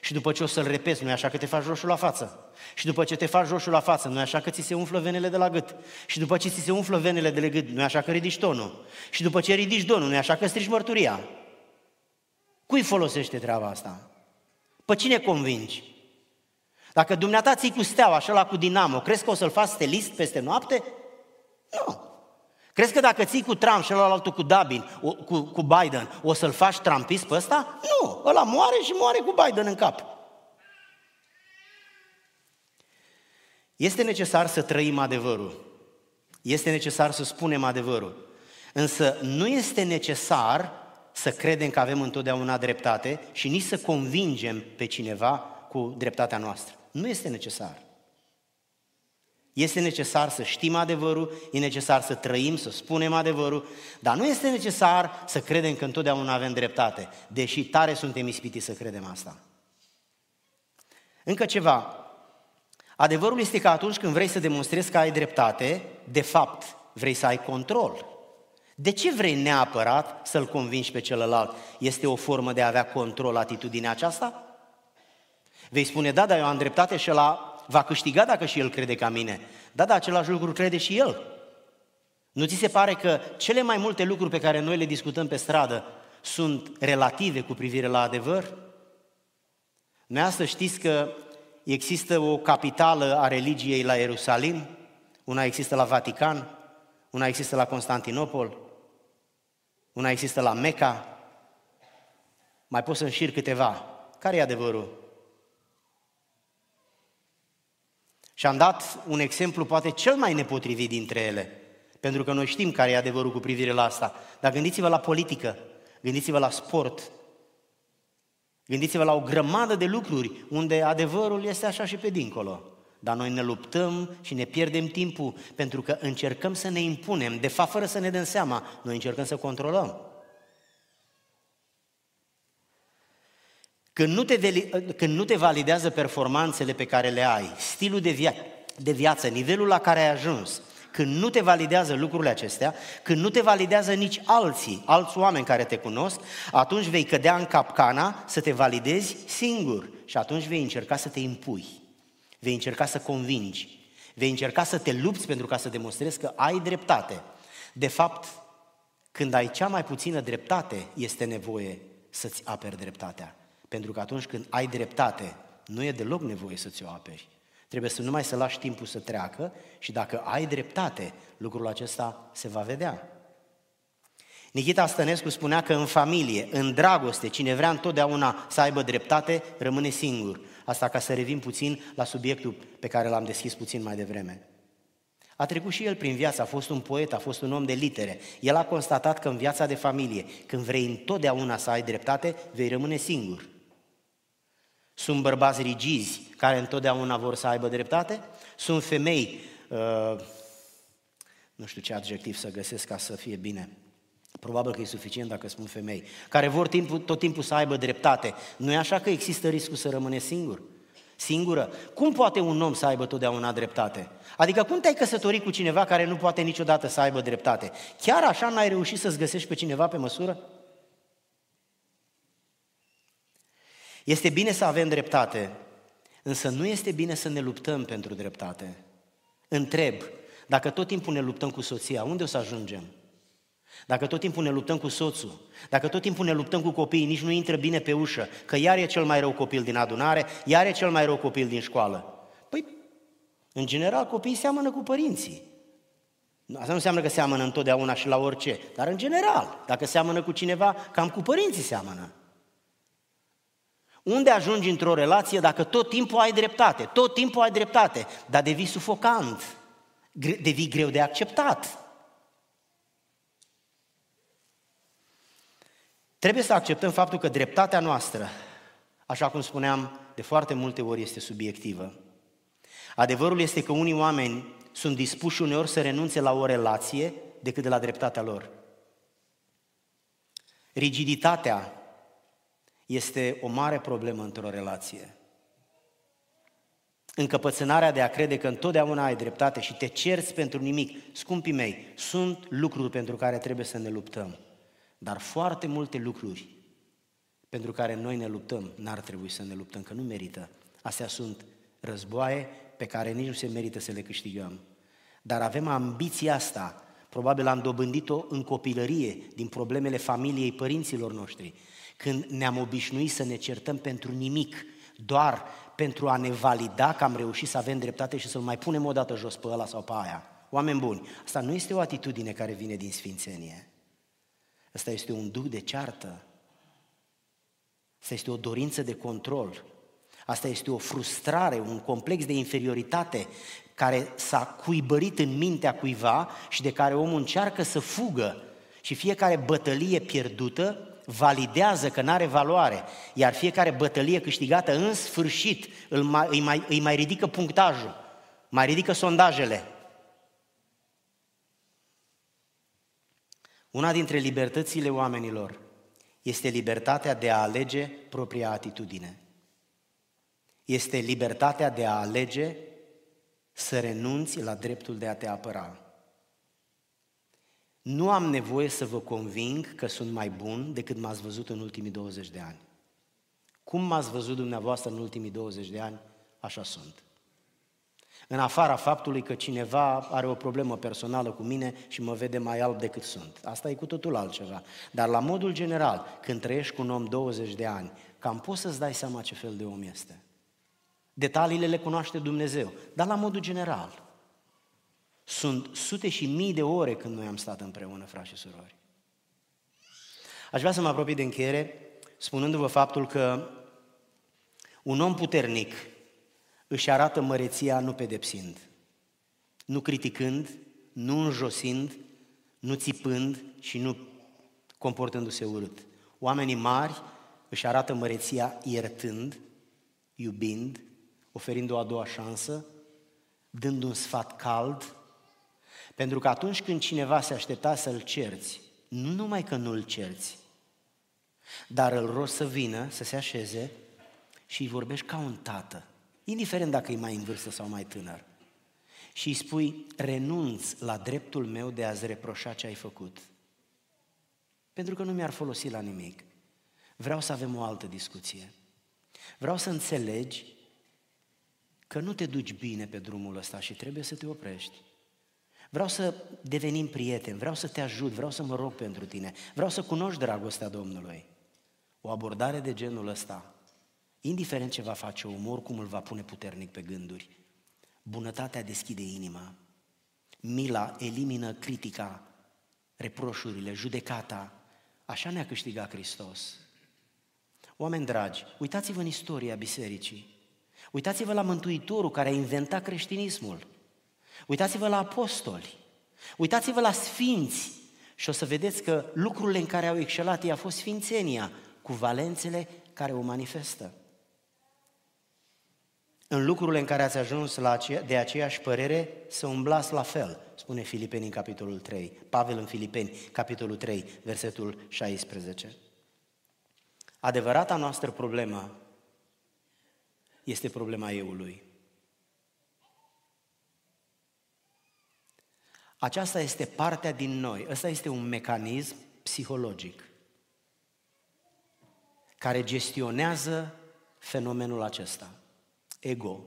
Speaker 1: Și după ce o să-l repeți, nu e așa că te faci roșu la față. Și după ce te faci roșu la față, nu e așa că ți se umflă venele de la gât. Și după ce ți se umflă venele de la gât, nu e așa că ridici tonul. Și după ce ridici tonul, nu e așa că strici mărturia. Cui folosește treaba asta? Pe cine convingi? Dacă dumneata ții cu steaua, așa la cu dinamo, crezi că o să-l faci stelist peste noapte? Nu. Crezi că dacă ții cu Trump și ălaltul cu Dabin, cu, cu Biden, o să-l faci trampist pe ăsta? Nu, ăla moare și moare cu Biden în cap. Este necesar să trăim adevărul. Este necesar să spunem adevărul. Însă nu este necesar să credem că avem întotdeauna dreptate și nici să convingem pe cineva cu dreptatea noastră. Nu este necesar. Este necesar să știm adevărul, e necesar să trăim, să spunem adevărul, dar nu este necesar să credem că întotdeauna avem dreptate, deși tare suntem ispiti să credem asta. Încă ceva. Adevărul este că atunci când vrei să demonstrezi că ai dreptate, de fapt vrei să ai control. De ce vrei neapărat să-l convingi pe celălalt? Este o formă de a avea control atitudinea aceasta? Vei spune, da, dar eu am dreptate și la va câștiga dacă și el crede ca mine. Da, da, același lucru crede și el. Nu ți se pare că cele mai multe lucruri pe care noi le discutăm pe stradă sunt relative cu privire la adevăr? Noi să știți că există o capitală a religiei la Ierusalim, una există la Vatican, una există la Constantinopol, una există la Mecca, mai pot să înșir câteva. Care e adevărul? Și am dat un exemplu poate cel mai nepotrivit dintre ele, pentru că noi știm care e adevărul cu privire la asta. Dar gândiți-vă la politică, gândiți-vă la sport, gândiți-vă la o grămadă de lucruri unde adevărul este așa și pe dincolo. Dar noi ne luptăm și ne pierdem timpul pentru că încercăm să ne impunem, de fapt fără să ne dăm seama, noi încercăm să controlăm. Când nu, te, când nu te validează performanțele pe care le ai, stilul de, via- de viață, nivelul la care ai ajuns, când nu te validează lucrurile acestea, când nu te validează nici alții, alți oameni care te cunosc, atunci vei cădea în capcana să te validezi singur și atunci vei încerca să te impui, vei încerca să convingi, vei încerca să te lupți pentru ca să demonstrezi că ai dreptate. De fapt, când ai cea mai puțină dreptate, este nevoie să-ți aperi dreptatea. Pentru că atunci când ai dreptate, nu e deloc nevoie să ți-o aperi. Trebuie să numai să lași timpul să treacă și dacă ai dreptate, lucrul acesta se va vedea. Nikita Stănescu spunea că în familie, în dragoste, cine vrea întotdeauna să aibă dreptate, rămâne singur. Asta ca să revin puțin la subiectul pe care l-am deschis puțin mai devreme. A trecut și el prin viață, a fost un poet, a fost un om de litere. El a constatat că în viața de familie, când vrei întotdeauna să ai dreptate, vei rămâne singur. Sunt bărbați rigizi care întotdeauna vor să aibă dreptate, sunt femei, uh, nu știu ce adjectiv să găsesc ca să fie bine, Probabil că e suficient dacă spun femei, care vor timpul, tot timpul să aibă dreptate. Nu e așa că există riscul să rămâne singur? Singură? Cum poate un om să aibă totdeauna dreptate? Adică cum te-ai căsătorit cu cineva care nu poate niciodată să aibă dreptate? Chiar așa n-ai reușit să-ți găsești pe cineva pe măsură? Este bine să avem dreptate, însă nu este bine să ne luptăm pentru dreptate. Întreb, dacă tot timpul ne luptăm cu soția, unde o să ajungem? Dacă tot timpul ne luptăm cu soțul, dacă tot timpul ne luptăm cu copiii, nici nu intră bine pe ușă, că iar e cel mai rău copil din adunare, iar e cel mai rău copil din școală. Păi, în general, copiii seamănă cu părinții. Asta nu înseamnă că seamănă întotdeauna și la orice, dar în general, dacă seamănă cu cineva, cam cu părinții seamănă. Unde ajungi într-o relație dacă tot timpul ai dreptate? Tot timpul ai dreptate, dar devii sufocant, devii greu de acceptat. Trebuie să acceptăm faptul că dreptatea noastră, așa cum spuneam, de foarte multe ori este subiectivă. Adevărul este că unii oameni sunt dispuși uneori să renunțe la o relație decât de la dreptatea lor. Rigiditatea este o mare problemă într-o relație. Încăpățânarea de a crede că întotdeauna ai dreptate și te cerți pentru nimic. Scumpii mei, sunt lucruri pentru care trebuie să ne luptăm. Dar foarte multe lucruri pentru care noi ne luptăm, n-ar trebui să ne luptăm, că nu merită. Astea sunt războaie pe care nici nu se merită să le câștigăm. Dar avem ambiția asta, probabil am dobândit-o în copilărie, din problemele familiei părinților noștri, când ne-am obișnuit să ne certăm pentru nimic, doar pentru a ne valida că am reușit să avem dreptate și să-l mai punem o dată jos pe ăla sau pe aia. Oameni buni, asta nu este o atitudine care vine din sfințenie. Asta este un duc de ceartă. Asta este o dorință de control. Asta este o frustrare, un complex de inferioritate care s-a cuibărit în mintea cuiva și de care omul încearcă să fugă. Și fiecare bătălie pierdută validează că nu are valoare, iar fiecare bătălie câștigată în sfârșit îl mai, îi, mai, îi mai ridică punctajul, mai ridică sondajele. Una dintre libertățile oamenilor este libertatea de a alege propria atitudine. Este libertatea de a alege să renunți la dreptul de a te apăra. Nu am nevoie să vă conving că sunt mai bun decât m-ați văzut în ultimii 20 de ani. Cum m-ați văzut dumneavoastră în ultimii 20 de ani, așa sunt în afara faptului că cineva are o problemă personală cu mine și mă vede mai alb decât sunt. Asta e cu totul altceva. Dar la modul general, când trăiești cu un om 20 de ani, cam poți să-ți dai seama ce fel de om este. Detaliile le cunoaște Dumnezeu, dar la modul general. Sunt sute și mii de ore când noi am stat împreună, frați și surori. Aș vrea să mă apropii de încheiere spunându-vă faptul că un om puternic își arată măreția nu pedepsind, nu criticând, nu înjosind, nu țipând și nu comportându-se urât. Oamenii mari își arată măreția iertând, iubind, oferind o a doua șansă, dând un sfat cald, pentru că atunci când cineva se aștepta să-l cerți, nu numai că nu îl cerți, dar îl rogi să vină, să se așeze și îi vorbești ca un tată indiferent dacă e mai în vârstă sau mai tânăr, și îi spui, renunț la dreptul meu de a-ți reproșa ce ai făcut. Pentru că nu mi-ar folosi la nimic. Vreau să avem o altă discuție. Vreau să înțelegi că nu te duci bine pe drumul ăsta și trebuie să te oprești. Vreau să devenim prieteni, vreau să te ajut, vreau să mă rog pentru tine, vreau să cunoști dragostea Domnului. O abordare de genul ăsta Indiferent ce va face omul, oricum îl va pune puternic pe gânduri. Bunătatea deschide inima. Mila elimină critica reproșurile, judecata. Așa ne-a câștigat Hristos. Oameni dragi, uitați-vă în istoria bisericii. Uitați-vă la Mântuitorul care a inventat creștinismul. Uitați-vă la apostoli. Uitați-vă la sfinți și o să vedeți că lucrurile în care au excelat ei a fost sfințenia, cu valențele care o manifestă. În lucrurile în care ați ajuns la ace- de aceeași părere, să umblați la fel, spune Filipeni în capitolul 3, Pavel în Filipeni, capitolul 3, versetul 16. Adevărata noastră problemă este problema eului. Aceasta este partea din noi, ăsta este un mecanism psihologic care gestionează fenomenul acesta, ego.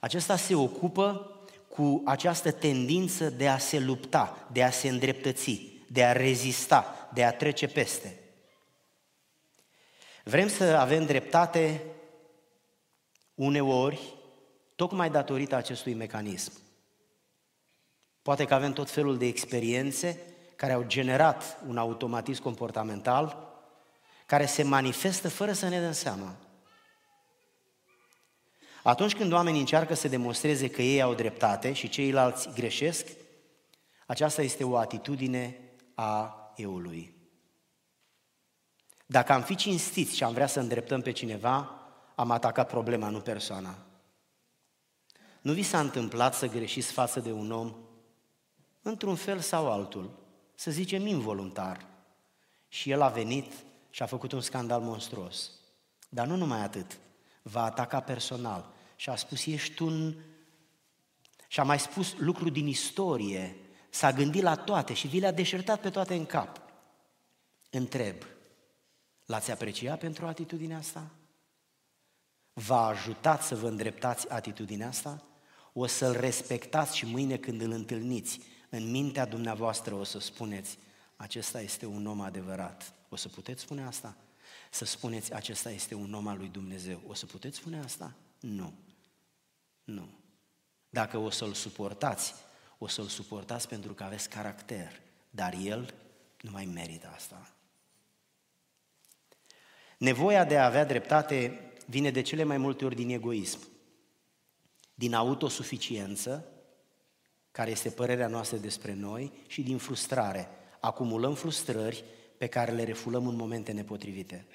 Speaker 1: Acesta se ocupă cu această tendință de a se lupta, de a se îndreptăți, de a rezista, de a trece peste. Vrem să avem dreptate uneori, tocmai datorită acestui mecanism. Poate că avem tot felul de experiențe care au generat un automatism comportamental care se manifestă fără să ne dăm seama. Atunci când oamenii încearcă să demonstreze că ei au dreptate și ceilalți greșesc, aceasta este o atitudine a eului. Dacă am fi cinstiți și am vrea să îndreptăm pe cineva, am atacat problema, nu persoana. Nu vi s-a întâmplat să greșiți față de un om, într-un fel sau altul, să zicem involuntar, și el a venit și a făcut un scandal monstruos. Dar nu numai atât, va ataca personal și a spus, ești un... Și a mai spus lucruri din istorie, s-a gândit la toate și vi le-a deșertat pe toate în cap. Întreb, l-ați apreciat pentru atitudinea asta? V-a ajutat să vă îndreptați atitudinea asta? O să-l respectați și mâine când îl întâlniți, în mintea dumneavoastră o să spuneți, acesta este un om adevărat. O să puteți spune asta? Să spuneți, acesta este un om al lui Dumnezeu. O să puteți spune asta? Nu. Nu. Dacă o să-l suportați, o să-l suportați pentru că aveți caracter, dar el nu mai merită asta. Nevoia de a avea dreptate vine de cele mai multe ori din egoism, din autosuficiență, care este părerea noastră despre noi, și din frustrare. Acumulăm frustrări pe care le refulăm în momente nepotrivite.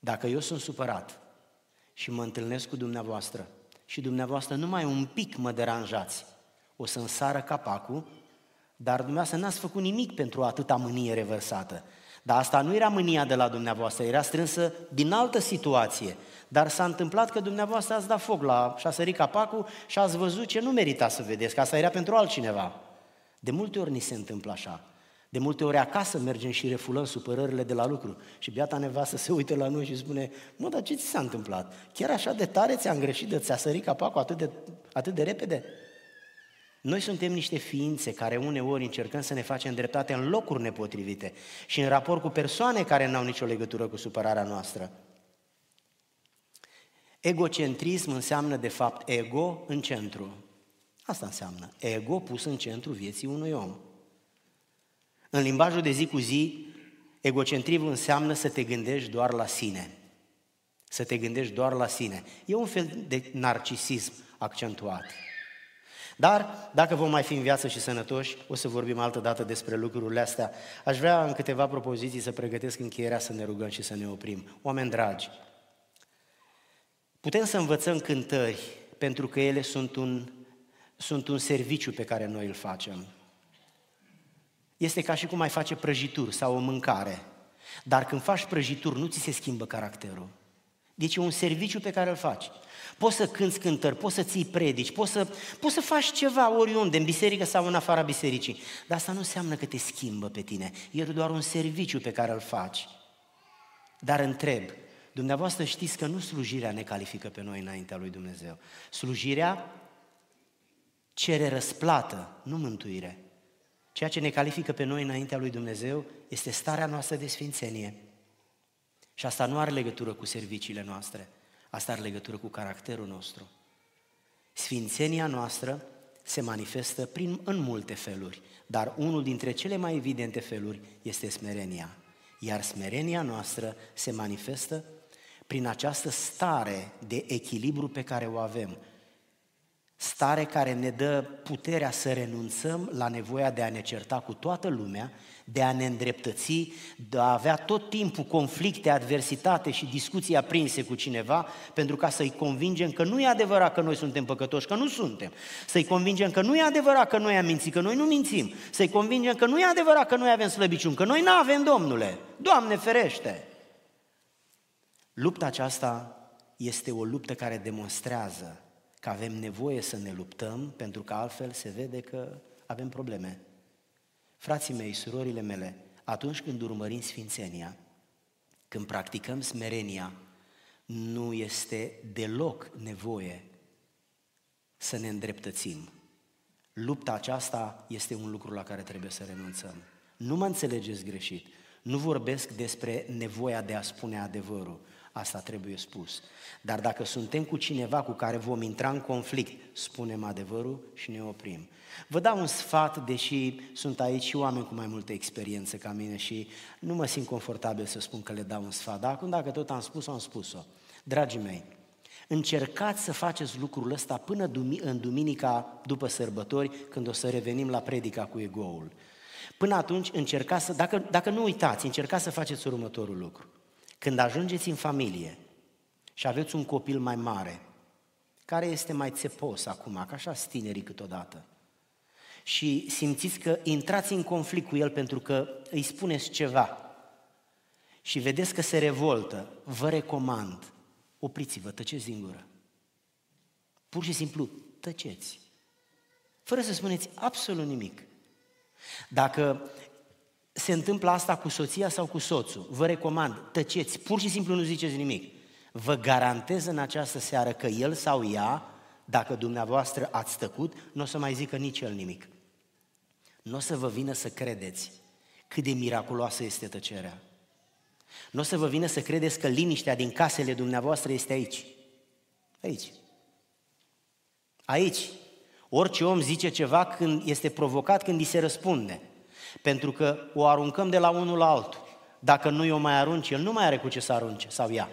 Speaker 1: Dacă eu sunt supărat și mă întâlnesc cu dumneavoastră și dumneavoastră numai un pic mă deranjați, o să însară capacul, dar dumneavoastră n-ați făcut nimic pentru atâta mânie revărsată. Dar asta nu era mânia de la dumneavoastră, era strânsă din altă situație. Dar s-a întâmplat că dumneavoastră ați dat foc la și a sărit capacul și ați văzut ce nu merita să vedeți, că asta era pentru altcineva. De multe ori ni se întâmplă așa. De multe ori acasă mergem și refulăm supărările de la lucru și beata nevastă se uită la noi și spune, mă, dar ce ți s-a întâmplat? Chiar așa de tare ți-am greșit de ți-a sărit capacul atât de, atât de repede? Noi suntem niște ființe care uneori încercăm să ne facem dreptate în locuri nepotrivite și în raport cu persoane care n-au nicio legătură cu supărarea noastră. Egocentrism înseamnă de fapt ego în centru. Asta înseamnă ego pus în centru vieții unui om. În limbajul de zi cu zi, egocentrivul înseamnă să te gândești doar la sine. Să te gândești doar la sine. E un fel de narcisism accentuat. Dar, dacă vom mai fi în viață și sănătoși, o să vorbim altă dată despre lucrurile astea. Aș vrea în câteva propoziții să pregătesc încheierea să ne rugăm și să ne oprim. Oameni dragi, putem să învățăm cântări pentru că ele sunt un, sunt un serviciu pe care noi îl facem. Este ca și cum ai face prăjituri sau o mâncare. Dar când faci prăjituri, nu ți se schimbă caracterul. Deci e un serviciu pe care îl faci. Poți să cânți cântări, poți să ții predici, poți să, poți să faci ceva oriunde, în biserică sau în afara bisericii. Dar asta nu înseamnă că te schimbă pe tine. E doar un serviciu pe care îl faci. Dar întreb, dumneavoastră știți că nu slujirea ne califică pe noi înaintea lui Dumnezeu. Slujirea cere răsplată, nu mântuire. Ceea ce ne califică pe noi înaintea lui Dumnezeu este starea noastră de sfințenie. Și asta nu are legătură cu serviciile noastre, asta are legătură cu caracterul nostru. Sfințenia noastră se manifestă prin, în multe feluri, dar unul dintre cele mai evidente feluri este smerenia. Iar smerenia noastră se manifestă prin această stare de echilibru pe care o avem. Stare care ne dă puterea să renunțăm la nevoia de a ne certa cu toată lumea de a ne îndreptăți, de a avea tot timpul conflicte, adversitate și discuții aprinse cu cineva, pentru ca să-i convingem că nu e adevărat că noi suntem păcătoși, că nu suntem. Să-i convingem că nu e adevărat că noi am mințit, că noi nu mințim. Să-i convingem că nu e adevărat că noi avem slăbiciuni, că noi nu avem, Domnule. Doamne ferește! Lupta aceasta este o luptă care demonstrează că avem nevoie să ne luptăm, pentru că altfel se vede că avem probleme. Frații mei, surorile mele, atunci când urmărim Sfințenia, când practicăm smerenia, nu este deloc nevoie să ne îndreptățim. Lupta aceasta este un lucru la care trebuie să renunțăm. Nu mă înțelegeți greșit. Nu vorbesc despre nevoia de a spune adevărul. Asta trebuie spus. Dar dacă suntem cu cineva cu care vom intra în conflict, spunem adevărul și ne oprim. Vă dau un sfat, deși sunt aici și oameni cu mai multă experiență ca mine și nu mă simt confortabil să spun că le dau un sfat, dar acum dacă tot am spus-o, am spus-o. Dragii mei, încercați să faceți lucrul ăsta până în duminica după sărbători, când o să revenim la predica cu egoul. Până atunci încercați să, dacă, dacă nu uitați, încercați să faceți următorul lucru. Când ajungeți în familie și aveți un copil mai mare, care este mai țepos acum, ca așa tinerii câteodată, și simțiți că intrați în conflict cu el pentru că îi spuneți ceva și vedeți că se revoltă, vă recomand, opriți-vă, tăceți din gură. Pur și simplu, tăceți. Fără să spuneți absolut nimic. Dacă se întâmplă asta cu soția sau cu soțul, vă recomand, tăceți, pur și simplu nu ziceți nimic. Vă garantez în această seară că el sau ea, dacă dumneavoastră ați tăcut, nu o să mai zică nici el nimic. Nu o să vă vină să credeți cât de miraculoasă este tăcerea. Nu o să vă vină să credeți că liniștea din casele dumneavoastră este aici. Aici. Aici. Orice om zice ceva când este provocat, când îi se răspunde. Pentru că o aruncăm de la unul la altul. Dacă nu o mai arunci, el nu mai are cu ce să arunce, sau ea.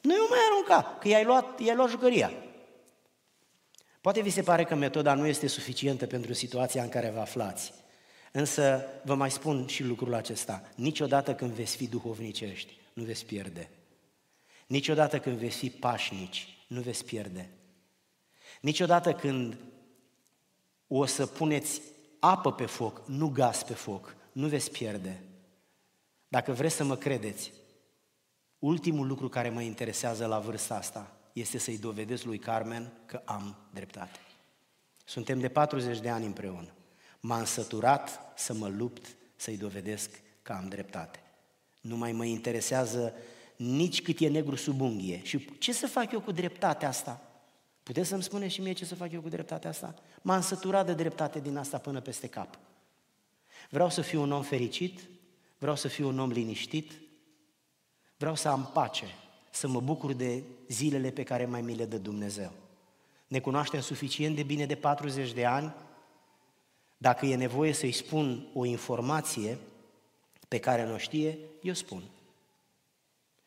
Speaker 1: Nu o mai arunca, că i-ai luat, i-ai luat jucăria. Poate vi se pare că metoda nu este suficientă pentru situația în care vă aflați. Însă vă mai spun și lucrul acesta. Niciodată când veți fi duhovnicești, nu veți pierde. Niciodată când veți fi pașnici, nu veți pierde. Niciodată când o să puneți apă pe foc, nu gaz pe foc, nu veți pierde. Dacă vreți să mă credeți, ultimul lucru care mă interesează la vârsta asta este să-i dovedesc lui Carmen că am dreptate. Suntem de 40 de ani împreună. M-am săturat să mă lupt să-i dovedesc că am dreptate. Nu mai mă interesează nici cât e negru sub unghie. Și ce să fac eu cu dreptatea asta? Puteți să-mi spuneți și mie ce să fac eu cu dreptatea asta? M-am săturat de dreptate din asta până peste cap. Vreau să fiu un om fericit, vreau să fiu un om liniștit, vreau să am pace, să mă bucur de zilele pe care mai mi le dă Dumnezeu. Ne cunoaștem suficient de bine de 40 de ani dacă e nevoie să-i spun o informație pe care nu o știe, eu spun.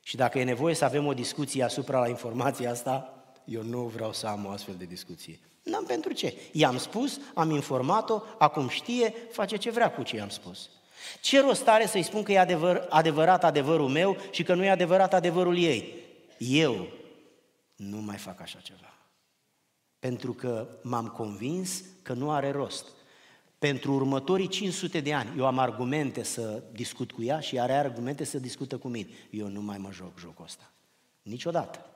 Speaker 1: Și dacă e nevoie să avem o discuție asupra la informația asta, eu nu vreau să am o astfel de discuție. N-am pentru ce. I-am spus, am informat-o, acum știe, face ce vrea cu ce i-am spus. Ce rost are să-i spun că e adevăr, adevărat adevărul meu și că nu e adevărat adevărul ei? Eu nu mai fac așa ceva. Pentru că m-am convins că nu are rost pentru următorii 500 de ani. Eu am argumente să discut cu ea și are argumente să discută cu mine. Eu nu mai mă joc jocul ăsta. Niciodată.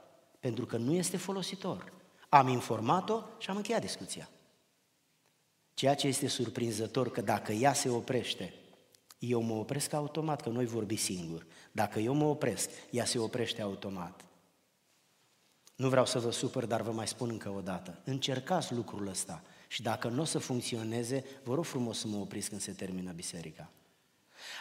Speaker 1: Pentru că nu este folositor. Am informat-o și am încheiat discuția. Ceea ce este surprinzător că dacă ea se oprește, eu mă opresc automat, că noi vorbi singur. Dacă eu mă opresc, ea se oprește automat. Nu vreau să vă supăr, dar vă mai spun încă o dată. Încercați lucrul ăsta. Și dacă nu o să funcționeze, vă rog frumos să mă opriți când se termină biserica.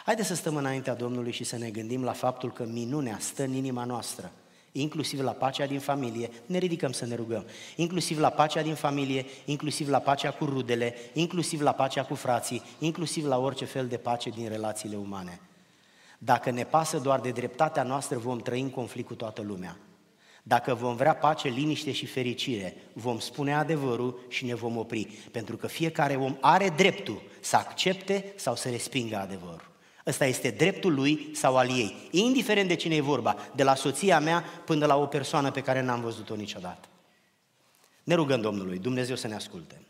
Speaker 1: Haideți să stăm înaintea Domnului și să ne gândim la faptul că minunea stă în inima noastră. Inclusiv la pacea din familie, ne ridicăm să ne rugăm, inclusiv la pacea din familie, inclusiv la pacea cu rudele, inclusiv la pacea cu frații, inclusiv la orice fel de pace din relațiile umane. Dacă ne pasă doar de dreptatea noastră, vom trăi în conflict cu toată lumea. Dacă vom vrea pace, liniște și fericire, vom spune adevărul și ne vom opri, pentru că fiecare om are dreptul să accepte sau să respingă adevărul. Ăsta este dreptul lui sau al ei, indiferent de cine e vorba, de la soția mea până la o persoană pe care n-am văzut-o niciodată. Ne rugăm Domnului, Dumnezeu să ne asculte.